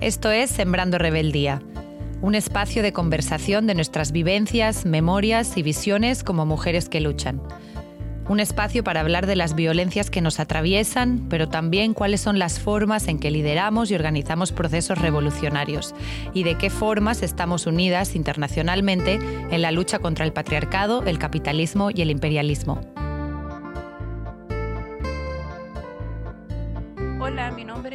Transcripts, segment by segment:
Esto es Sembrando Rebeldía, un espacio de conversación de nuestras vivencias, memorias y visiones como mujeres que luchan. Un espacio para hablar de las violencias que nos atraviesan, pero también cuáles son las formas en que lideramos y organizamos procesos revolucionarios y de qué formas estamos unidas internacionalmente en la lucha contra el patriarcado, el capitalismo y el imperialismo.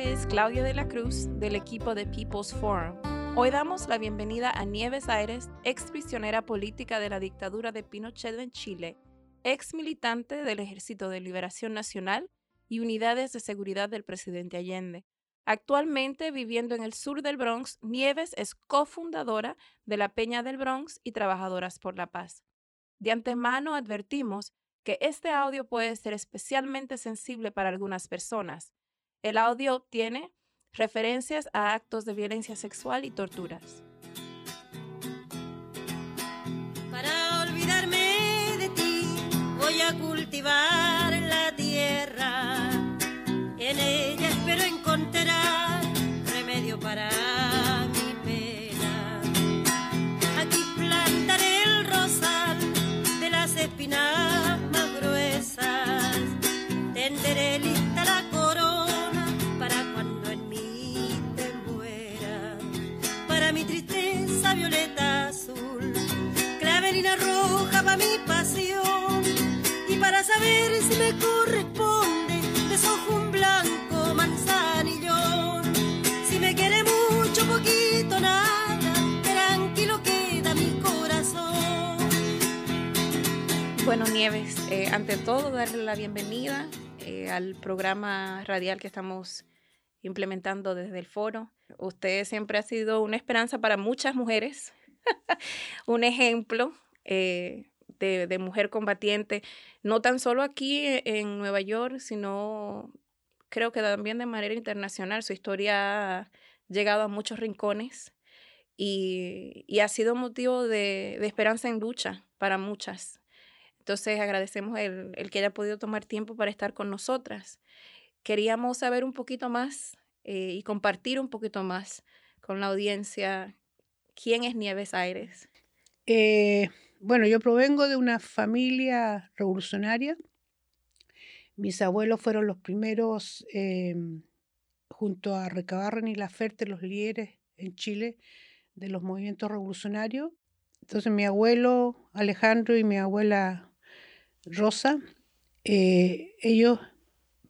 Es Claudia de la Cruz del equipo de People's Forum. Hoy damos la bienvenida a Nieves Aires, ex prisionera política de la dictadura de Pinochet en Chile ex militante del Ejército de Liberación Nacional y unidades de seguridad del presidente Allende. Actualmente viviendo en el sur del Bronx, Nieves es cofundadora de la Peña del Bronx y Trabajadoras por la Paz. De antemano advertimos que este audio puede ser especialmente sensible para algunas personas. El audio tiene referencias a actos de violencia sexual y torturas. cultivar la tierra. En ella ante todo, darle la bienvenida eh, al programa radial que estamos implementando desde el foro. Usted siempre ha sido una esperanza para muchas mujeres, un ejemplo. Eh, de, mujer combatiente, no tan solo aquí e, en Nueva York, sino creo que también de manera internacional. Su historia ha llegado a muchos rincones y, ha sido motivo de, esperanza en lucha para muchas. Entonces agradecemos el, que haya podido tomar tiempo para estar con nosotras. Queríamos saber un poquito más eh, y compartir un poquito más con la audiencia quién es Nieves Aires. Eh, bueno, yo provengo de una familia revolucionaria. Mis abuelos fueron los primeros, em, junto a Recabarren y Laferte, los líderes en Chile de los movimientos revolucionarios. Entonces mi abuelo Alejandro y mi abuela Rosa, eh, ellos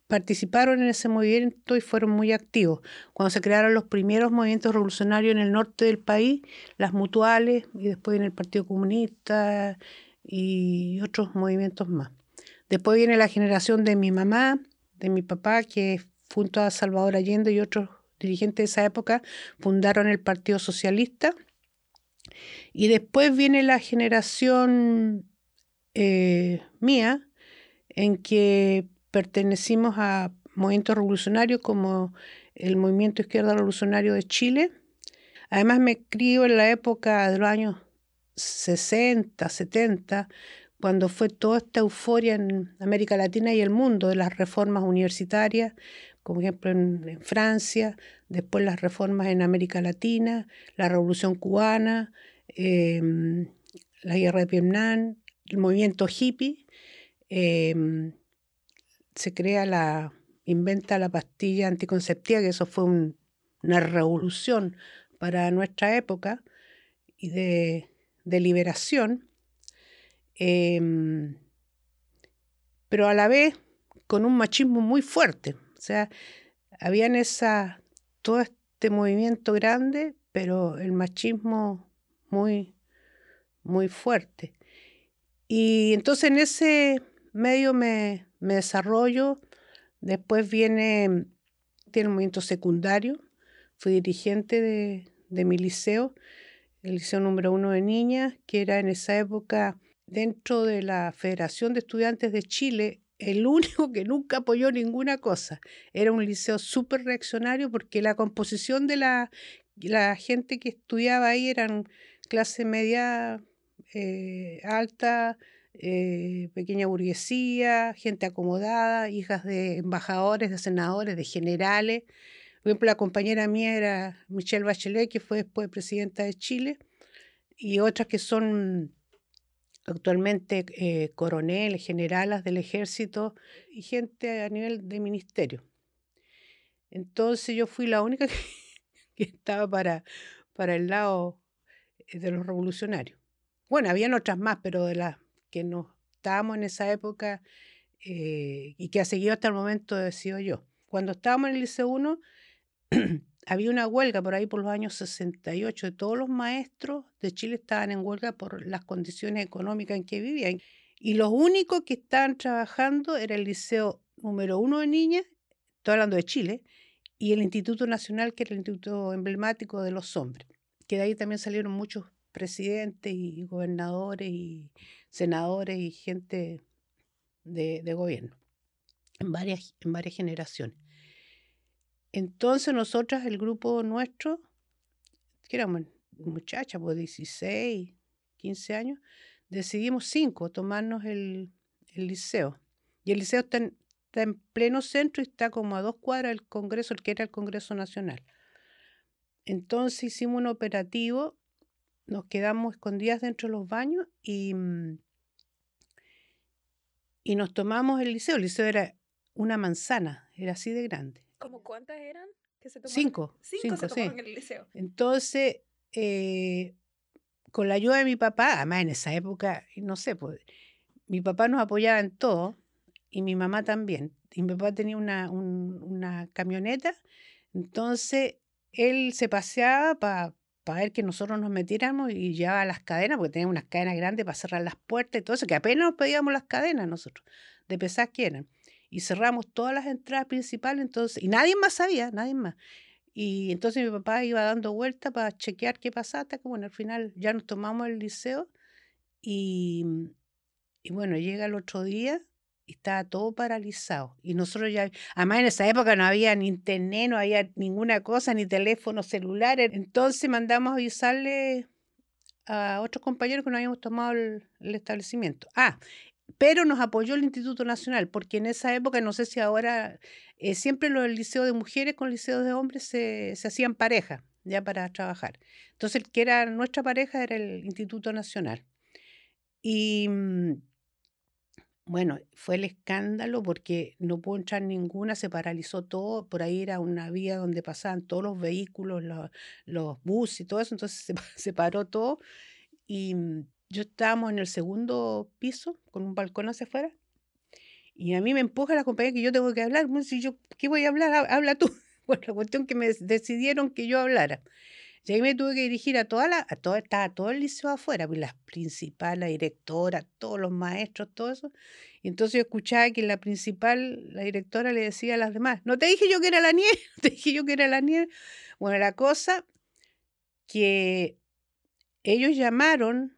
participaron en ese movimiento y fueron muy activos. Cuando se crearon los primeros movimientos revolucionarios en el norte del país, las mutuales y después en el Partido Comunista y otros movimientos más. Después viene la generación de mi mamá, de mi papá, que junto a Salvador Allende y otros dirigentes de esa época fundaron el Partido Socialista. Y después viene la generación eh, mía, en que pertenecimos a movimientos revolucionarios como el Movimiento Izquierda Revolucionario de Chile. Además me crío en la época de los años 60, 70, cuando fue toda esta euforia en América Latina y el mundo de las reformas universitarias, como ejemplo en, Francia, después las reformas en América Latina, la Revolución Cubana, em, la guerra de Vietnam, el movimiento hippie. Em, se crea la, inventa la pastilla anticonceptiva, que eso fue una revolución para nuestra época y de, liberación, em, pero a la vez con un machismo muy fuerte. O sea, había esa, todo este movimiento grande, pero el machismo muy, muy fuerte. Y entonces en ese medio me, me desarrollo, después viene, tiene un movimiento secundario, fui dirigente de, mi liceo, el liceo número uno de niñas, que era en esa época dentro de la Federación de Estudiantes de Chile, el único que nunca apoyó ninguna cosa. Era un liceo súper reaccionario porque la composición de la, la, gente que estudiaba ahí eran clase media eh, alta, eh, pequeña burguesía, gente acomodada, hijas de embajadores, de senadores, de generales, Por ejemplo, la compañera mía era Michelle Bachelet, que fue después presidenta de Chile, y otras que son actualmente eh, coroneles, generalas del ejército y gente a nivel de ministerio. Entonces yo fui la única que, estaba para, para el lado eh, de los revolucionarios. Bueno, habían otras más, pero de las que no estábamos en esa época eh, y que ha seguido hasta el momento he sido yo. Cuando estábamos en el Liceo 1, había una huelga por ahí por los años 68 de todos los maestros de Chile estaban en huelga por las condiciones económicas en que vivían. Y los únicos que estaban trabajando era el Liceo número uno de niñas, estoy hablando de Chile, y el Instituto Nacional, que era el instituto emblemático de los hombres, que de ahí también salieron muchos presidentes y gobernadores y senadores y gente de, gobierno en varias, en varias generaciones. Entonces nosotras, el grupo nuestro, que éramos muchachas, pues 16, 15 años, decidimos cinco tomarnos el, el liceo. Y el liceo está en, está en pleno centro y está como a dos cuadras del Congreso, el que era el Congreso Nacional. Entonces hicimos un operativo, nos quedamos escondidas dentro de los baños y, mm, y nos tomamos el liceo. El liceo era una manzana, era así de grande. ¿Cómo cuántas eran? Que se tomaron? Cinco. Cinco, se tomaron en el liceo. Entonces, eh, con la ayuda de mi papá, además en esa época, no sé, pues, mi papá nos apoyaba en todo y mi mamá también. Y mi papá tenía una, una camioneta, entonces él se paseaba para ver que nosotros nos metiéramos y llevaba las cadenas, porque tenía unas cadenas grandes para cerrar las puertas y todo eso, que apenas nos pedíamos las cadenas nosotros, de pesar que eran. Y cerramos todas las entradas principales, entonces, y nadie más sabía, nadie más. Y entonces mi papá iba dando vueltas para chequear qué pasaba, hasta que bueno, al final ya nos tomamos el liceo y, y bueno, llega el otro día estaba todo paralizado. Y nosotros ya, además en esa época no había ni internet, no había ninguna cosa, ni teléfono celular. Entonces mandamos avisarle a otros compañeros que no habíamos tomado el, establecimiento. Ah, pero nos apoyó el Instituto Nacional, porque en esa época, no sé si ahora, eh, siempre los liceos de mujeres con liceos de hombres se, se hacían pareja, ya para trabajar. Entonces, el que era nuestra pareja era el Instituto Nacional. Y mm, bueno, fue el escándalo porque no pudo entrar ninguna, se paralizó todo, por ahí era una vía donde pasaban todos los vehículos, los, los buses y todo eso, entonces se, se, paró todo y mm, yo estábamos en el segundo piso con un balcón hacia afuera y a mí me empuja la compañía que yo tengo que hablar, si yo, ¿qué voy a hablar? Habla tú. Bueno, la cuestión que me decidieron que yo hablara. Y ahí me tuve que dirigir a toda la, a toda, estaba todo el liceo afuera, pues las principales, la directora, todos los maestros, todo eso. Y entonces yo escuchaba que la principal, la directora le decía a las demás, no te dije yo que era la nieve, te dije yo que era la nieve. Bueno, la cosa que ellos llamaron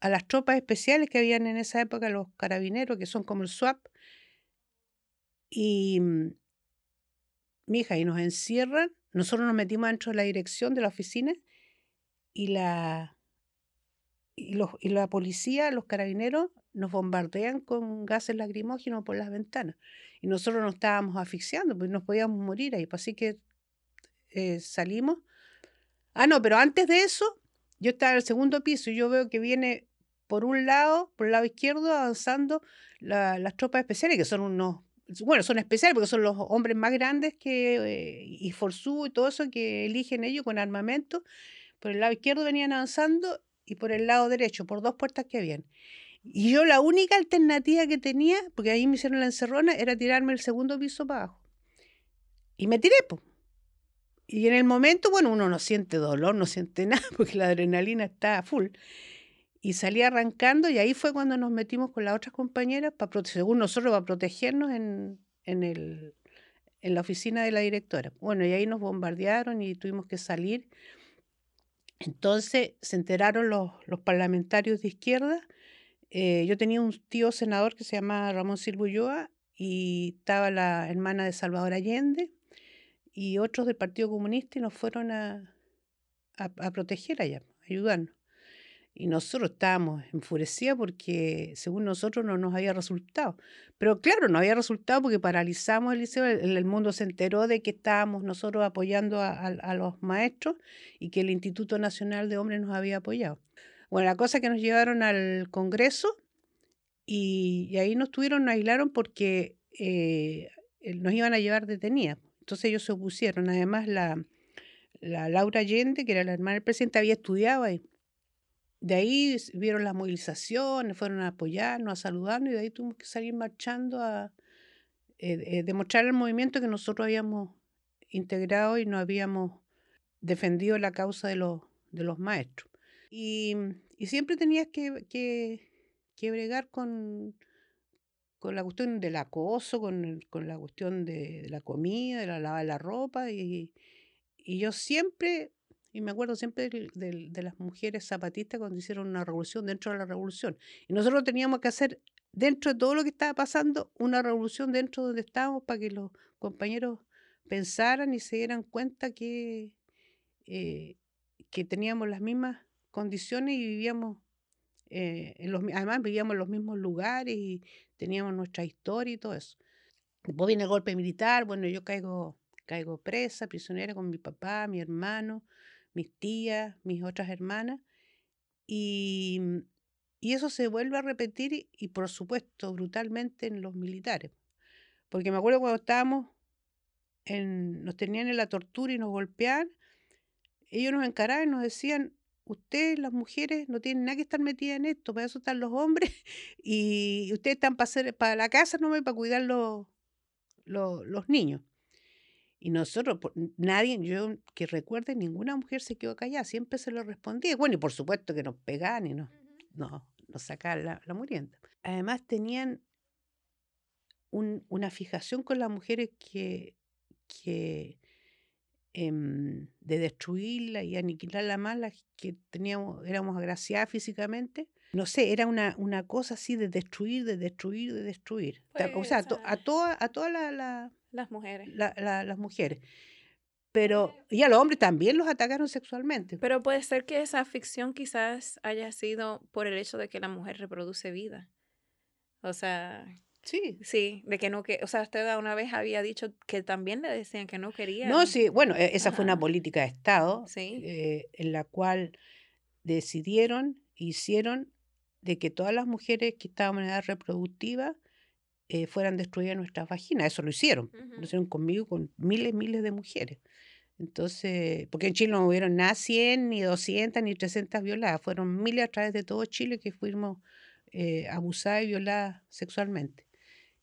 a las tropas especiales que habían en esa época, los carabineros, que son como el SWAP, y mm, mi hija, y nos encierran nosotros nos metimos dentro de la dirección de la oficina y la, y, los, y la policía, los carabineros, nos bombardean con gases lacrimógenos por las ventanas. Y nosotros nos estábamos asfixiando, pues nos podíamos morir ahí. Pues así que eh, salimos. Ah, no, pero antes de eso, yo estaba en el segundo piso y yo veo que viene por un lado, por el lado izquierdo, avanzando las tropas especiales, que son unos bueno, son especiales porque son los hombres más grandes que, eh, y forzú y todo eso que eligen ellos con armamento. Por el lado izquierdo venían avanzando y por el lado derecho, por dos puertas que habían. Y yo la única alternativa que tenía, porque ahí me hicieron la encerrona, era tirarme el segundo piso para abajo. Y me tiré, pues. Y en el momento, bueno, uno no siente dolor, no siente nada, porque la adrenalina está full y salí arrancando y ahí fue cuando nos metimos con las otras compañeras, para, según nosotros, para protegernos en, en, el, en la oficina de la directora. Bueno, y ahí nos bombardearon y tuvimos que salir. Entonces se enteraron los, los parlamentarios de izquierda. Eh, yo tenía un tío senador que se llama Ramón Silva y estaba la hermana de Salvador Allende y otros del Partido Comunista y nos fueron a, a, a proteger allá, ayudarnos. Y nosotros estábamos enfurecidos porque según nosotros no nos había resultado. Pero claro, no había resultado porque paralizamos el liceo, el, mundo se enteró de que estábamos nosotros apoyando a, los maestros y que el Instituto Nacional de Hombres nos había apoyado. Bueno, la cosa es que nos llevaron al Congreso y, y ahí nos tuvieron, nos aislaron porque eh, eh, nos iban a llevar detenidas. Entonces ellos se opusieron. Además, la, la Laura Allende, que era la hermana del presidente, había estudiado ahí. De ahí vieron las movilizaciones, fueron a apoyarnos, a saludarnos, y de ahí tuvimos que salir marchando a eh, eh, demostrar al movimiento que nosotros habíamos integrado y nos habíamos defendido la causa de los, de los maestros. Y, y siempre tenías que, que, que bregar con, con la cuestión del acoso, con, el- con la cuestión de, de la comida, de la lavar la ropa. Y, y yo siempre, y me acuerdo siempre de las mujeres zapatistas cuando hicieron una revolución dentro de la revolución. Y nosotros teníamos que hacer, dentro de todo lo que estaba pasando, una revolución dentro de donde estábamos para que los compañeros pensaran y se dieran cuenta que, eh, que teníamos las mismas condiciones y vivíamos, eh, los, además vivíamos en los mismos lugares y teníamos nuestra historia y todo eso. Después viene el golpe militar, bueno, yo caigo, caigo presa, prisionera con mi papá, mi hermano, mis tías, mis otras hermanas, y, y eso se vuelve a repetir y, por supuesto brutalmente en los militares. Porque me acuerdo cuando estábamos, en, nos tenían en la tortura y nos golpeaban, ellos nos encaraban y nos decían, ustedes las mujeres no tienen nada que estar metidas en esto, para eso están los hombres y ustedes están para, para la casa no para cuidar los, los, los niños. Y nosotros, nadie, yo que recuerde, ninguna mujer se quedó callada, siempre se lo respondía. Bueno, y por supuesto que nos pegaban y nos, nos, nos sacaban la, la murienda. Además tenían un- una fijación con las mujeres que, que em, de destruirla y aniquilarla más, las que teníamos, éramos agraciadas físicamente. No sé, era una, una cosa así de destruir, de destruir, de destruir. O Pues, sea, a, to- ah. a toda la- la- Las mujeres. la- la- las mujeres. Pero, y a los hombres también los atacaron sexualmente. Pero puede ser que esa ficción quizás haya sido por el hecho de que la mujer reproduce vida. O sea, Sí. sí, de que no que, o sea, usted una vez había dicho que también le decían que no quería. No, sí, bueno, e- esa fue una política de Estado Sí. eh, en la cual decidieron, hicieron de que todas las mujeres que estaban en edad reproductiva eh, fueran destruidas nuestras vaginas. Eso lo hicieron. Lo hicieron conmigo, con miles, miles de mujeres. Entonces, porque en Chile no hubieron nada 100, ni 200, ni 300 violadas. Fueron miles a través de todo Chile que fuimos eh, abusadas y violadas sexualmente.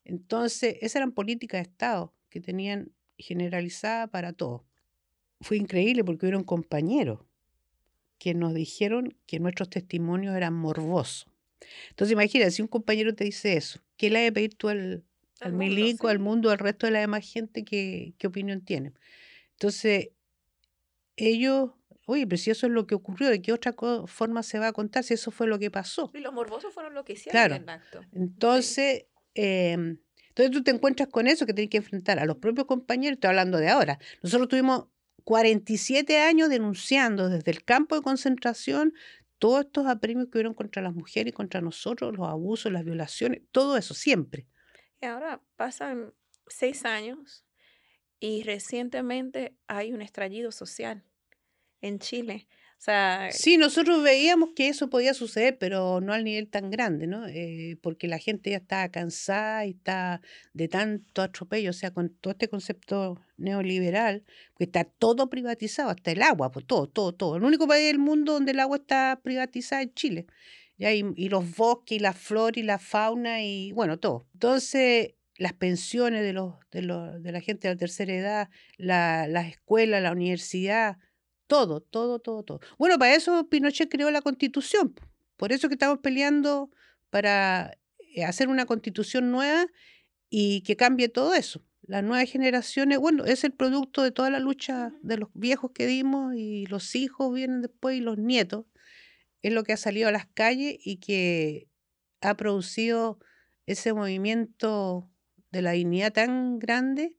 Entonces, esas eran políticas de Estado que tenían generalizada para todos. Fue increíble porque hubieron compañeros que nos dijeron que nuestros testimonios eran morbosos. Entonces, imagínate, si un compañero te dice eso, ¿qué le hay a pedir tú al, al Al mundo, milico, al mundo, al resto de la demás gente que, qué opinión tienen? Entonces, ellos, oye, pero si eso es lo que ocurrió, ¿de qué otra forma se va a contar si eso fue lo que pasó? Y los morbosos fueron los que hicieron Claro. el acto. Entonces, em, entonces tú te encuentras con eso que tienes que enfrentar a los propios compañeros, estoy hablando de ahora. Nosotros tuvimos 47 años denunciando desde el campo de concentración todos estos apremios que hubieron contra las mujeres y contra nosotros, los abusos, las violaciones, todo eso, siempre. Y ahora pasan seis años y recientemente hay un estallido social en Chile. Sí, nosotros veíamos que eso podía suceder, pero no al nivel tan grande, ¿no? Eh, porque la gente ya estaba cansada y está de tanto atropello, o sea, con todo este concepto neoliberal, que está todo privatizado, hasta el agua, pues todo, todo, todo. El único país del mundo donde el agua está privatizada es Chile. ¿ya? Y, los bosques, y la flora, y la fauna, y bueno, todo. Entonces, las pensiones de, los, de, los, de la gente de la tercera edad, la, las escuelas, la universidad, todo, todo, todo, todo. Bueno, para eso Pinochet creó la constitución. po. Por eso que estamos peleando para eh, hacer una constitución nueva y que cambie todo eso. Las nuevas generaciones, bueno, es el producto de toda la lucha de los viejos que dimos y los hijos vienen después y los nietos. Es lo que ha salido a las calles y que ha producido ese movimiento de la dignidad tan grande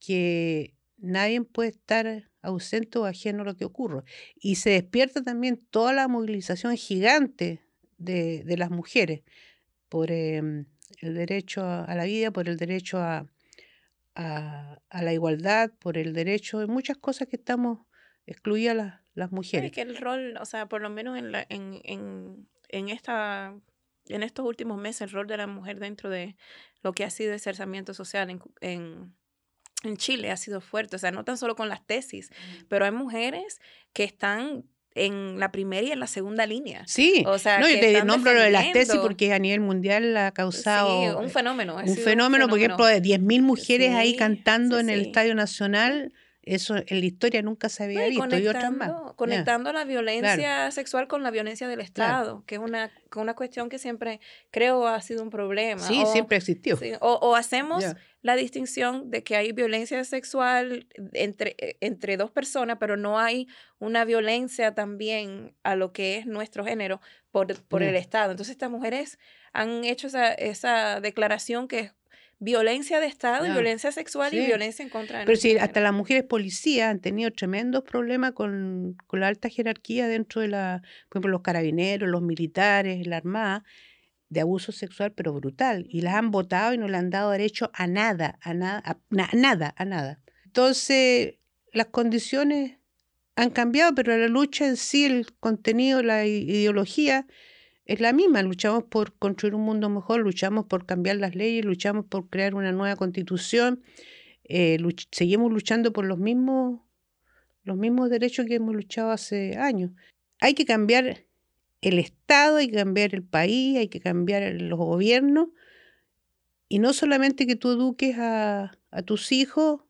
que nadie puede estar ausente o ajeno a lo que ocurre. Y se despierta también toda la movilización gigante de, de las mujeres por em, el derecho a, la vida, por el derecho a, a, la igualdad, por el derecho de muchas cosas que estamos excluidas las, las mujeres. Es que el rol, o sea, por lo menos en, la, en, en, en, esta, en estos últimos meses, el rol de la mujer dentro de lo que ha sido el cerzamiento social en, en, en Chile ha sido fuerte, o sea, no tan solo con las tesis, mm. pero hay mujeres que están en la primera y en la segunda línea. Sí, o sea, no, yo te nombro lo de las tesis porque a nivel mundial ha causado... Sí, un fenómeno. Un fenómeno, por ejemplo, de 10.000 mujeres ahí cantando en el Estadio Nacional eso en la historia nunca se había visto y otras más. Conectando la violencia sexual con la violencia del Estado, que es una, una cuestión que siempre creo ha sido un problema. Sí, siempre existió. o, hacemos la distinción de que hay violencia sexual entre, e, entre dos personas, pero no hay una violencia también a lo que es nuestro género por, por el Estado. Entonces estas mujeres han hecho esa, esa declaración que es violencia de Estado violencia sexual y violencia en contra de Pero sí, hasta las mujeres policías han tenido tremendos problemas con, con, la alta jerarquía dentro de la, por ejemplo, los carabineros, los militares, la armada, de abuso sexual, pero brutal. Y las han votado y no le han dado derecho a nada, a nada, a, nada, a nada. Entonces, las condiciones han cambiado, pero la lucha en sí, el contenido, la ideología, es la misma. Luchamos por construir un mundo mejor, luchamos por cambiar las leyes, luchamos por crear una nueva constitución, eh, seguimos luchando por los mismos, los mismos derechos que hemos luchado hace años. Hay que cambiar el Estado, hay que cambiar el país, hay que cambiar los gobiernos. Y no solamente que tú eduques a, a tus hijos,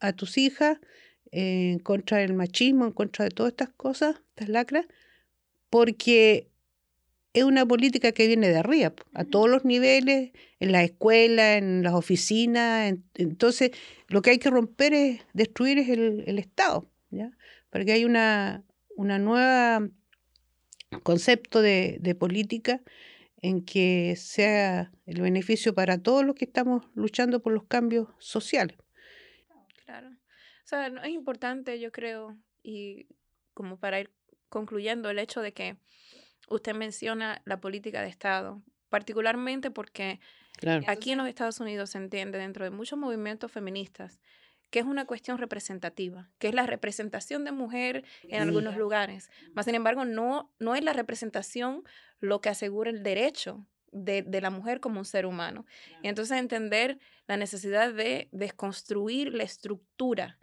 a tus hijas, en contra del machismo, en contra de todas estas cosas, estas lacras, porque es una política que viene de arriba, a todos los niveles, en la escuela, en las oficinas. entonces, lo que hay que romper es, destruir es el, Estado, ¿ya? Porque hay una, una nueva concepto de, de política en que sea el beneficio para todos los que estamos luchando por los cambios sociales. Claro. O sea, es importante, yo creo, y como para ir concluyendo, el hecho de que usted menciona la política de Estado, particularmente porque aquí en los Estados Unidos se entiende dentro de muchos movimientos feministas que es una cuestión representativa, que es la representación de mujer en algunos lugares. Mas, sin embargo, no, no es la representación lo que asegura el derecho de, de, la mujer como un ser humano. Y entonces entender la necesidad de desconstruir la estructura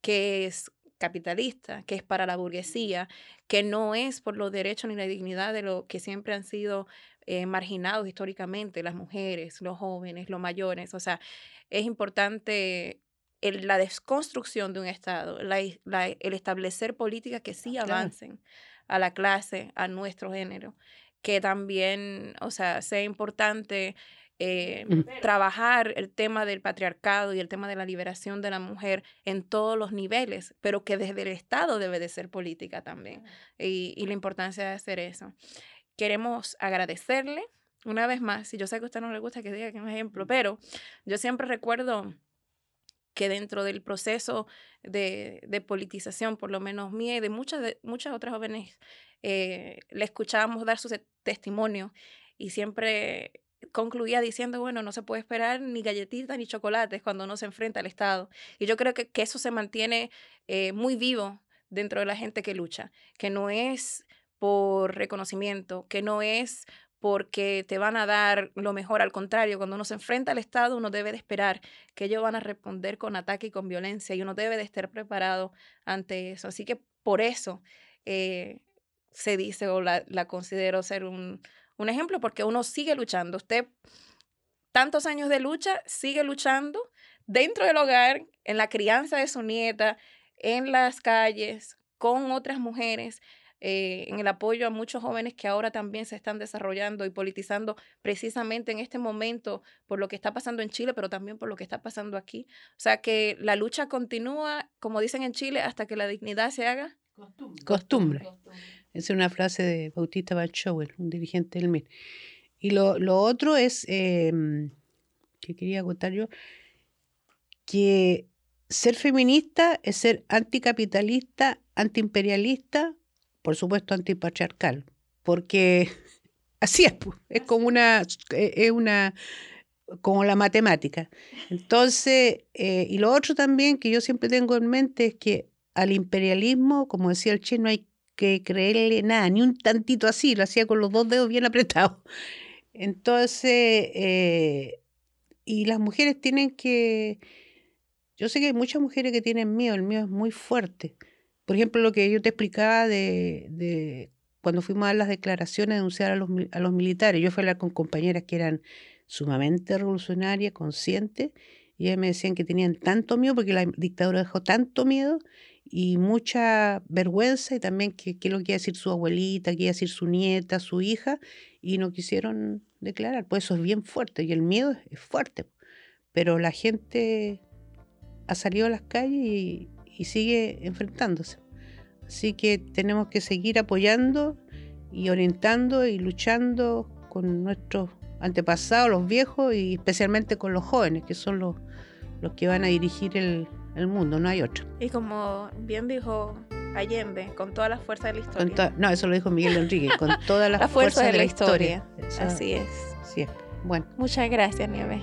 que es capitalista, que es para la burguesía, que no es por los derechos ni la dignidad de lo que siempre han sido eh, marginados históricamente, las mujeres, los jóvenes, los mayores. O sea, es importante la desconstrucción de un Estado, el establecer políticas que sí avancen a la clase, a nuestro género, que también, o sea, sea importante eh, trabajar el tema del patriarcado y el tema de la liberación de la mujer en todos los niveles, pero que desde el Estado debe de ser política también. Y, y la importancia de hacer eso. Queremos agradecerle una vez más, y yo sé que a usted no le gusta que diga que es un ejemplo, pero yo siempre recuerdo que dentro del proceso de, de, politización, por lo menos mía y de muchas, de, muchas otras jóvenes, eh, le escuchábamos dar su testimonio y siempre concluía diciendo, bueno, no se puede esperar ni galletitas ni chocolates cuando uno se enfrenta al Estado. Y yo creo que, que eso se mantiene eh, muy vivo dentro de la gente que lucha, que no es por reconocimiento, que no es porque te van a dar lo mejor, al contrario, cuando uno se enfrenta al Estado, uno debe de esperar que ellos van a responder con ataque y con violencia y uno debe de estar preparado ante eso. Así que por eso eh, se dice o la, la considero ser un, un ejemplo porque uno sigue luchando. Usted, tantos años de lucha, sigue luchando dentro del hogar, en la crianza de su nieta, en las calles, con otras mujeres, eh, en el apoyo a muchos jóvenes que ahora también se están desarrollando y politizando precisamente en este momento por lo que está pasando en Chile, pero también por lo que está pasando aquí. O sea que la lucha continúa, como dicen en Chile, hasta que la dignidad se haga costumbre. Esa es una frase de Bautista Balchower, un dirigente del MIR. Y lo, lo otro es, em, que quería contar yo, que ser feminista es ser anticapitalista, antiimperialista, por supuesto antipatriarcal, porque así es, es como una, e, es una, como la matemática. Entonces, eh, y lo otro también que yo siempre tengo en mente es que al imperialismo, como decía el chino, no hay que creerle nada, ni un tantito así, lo hacía con los dos dedos bien apretados. Entonces, eh, y las mujeres tienen que, yo sé que hay muchas mujeres que tienen miedo, el miedo es muy fuerte. Por ejemplo, lo que yo te explicaba de, de cuando fuimos a dar las declaraciones, denunciar a los, a los militares. Yo fui a hablar con compañeras que eran sumamente revolucionarias, conscientes, y ellas me decían que tenían tanto miedo porque la dictadura dejó tanto miedo y mucha vergüenza y también qué es lo que iba a decir su abuelita, qué iba a decir su nieta, su hija, y no quisieron declarar. Pues eso es bien fuerte y el miedo es fuerte. Pero la gente ha salido a las calles y, y sigue enfrentándose. Así que tenemos que seguir apoyando y orientando y luchando con nuestros antepasados, los viejos y especialmente con los jóvenes, que son los, los que van a dirigir el, el mundo, no hay otro. Y como bien dijo Allende, con toda la fuerza de la historia. no, eso lo dijo Miguel Enrique, con toda la, la fuerza, de, la, historia. Así es. Sí, bueno. Muchas gracias, Nieve.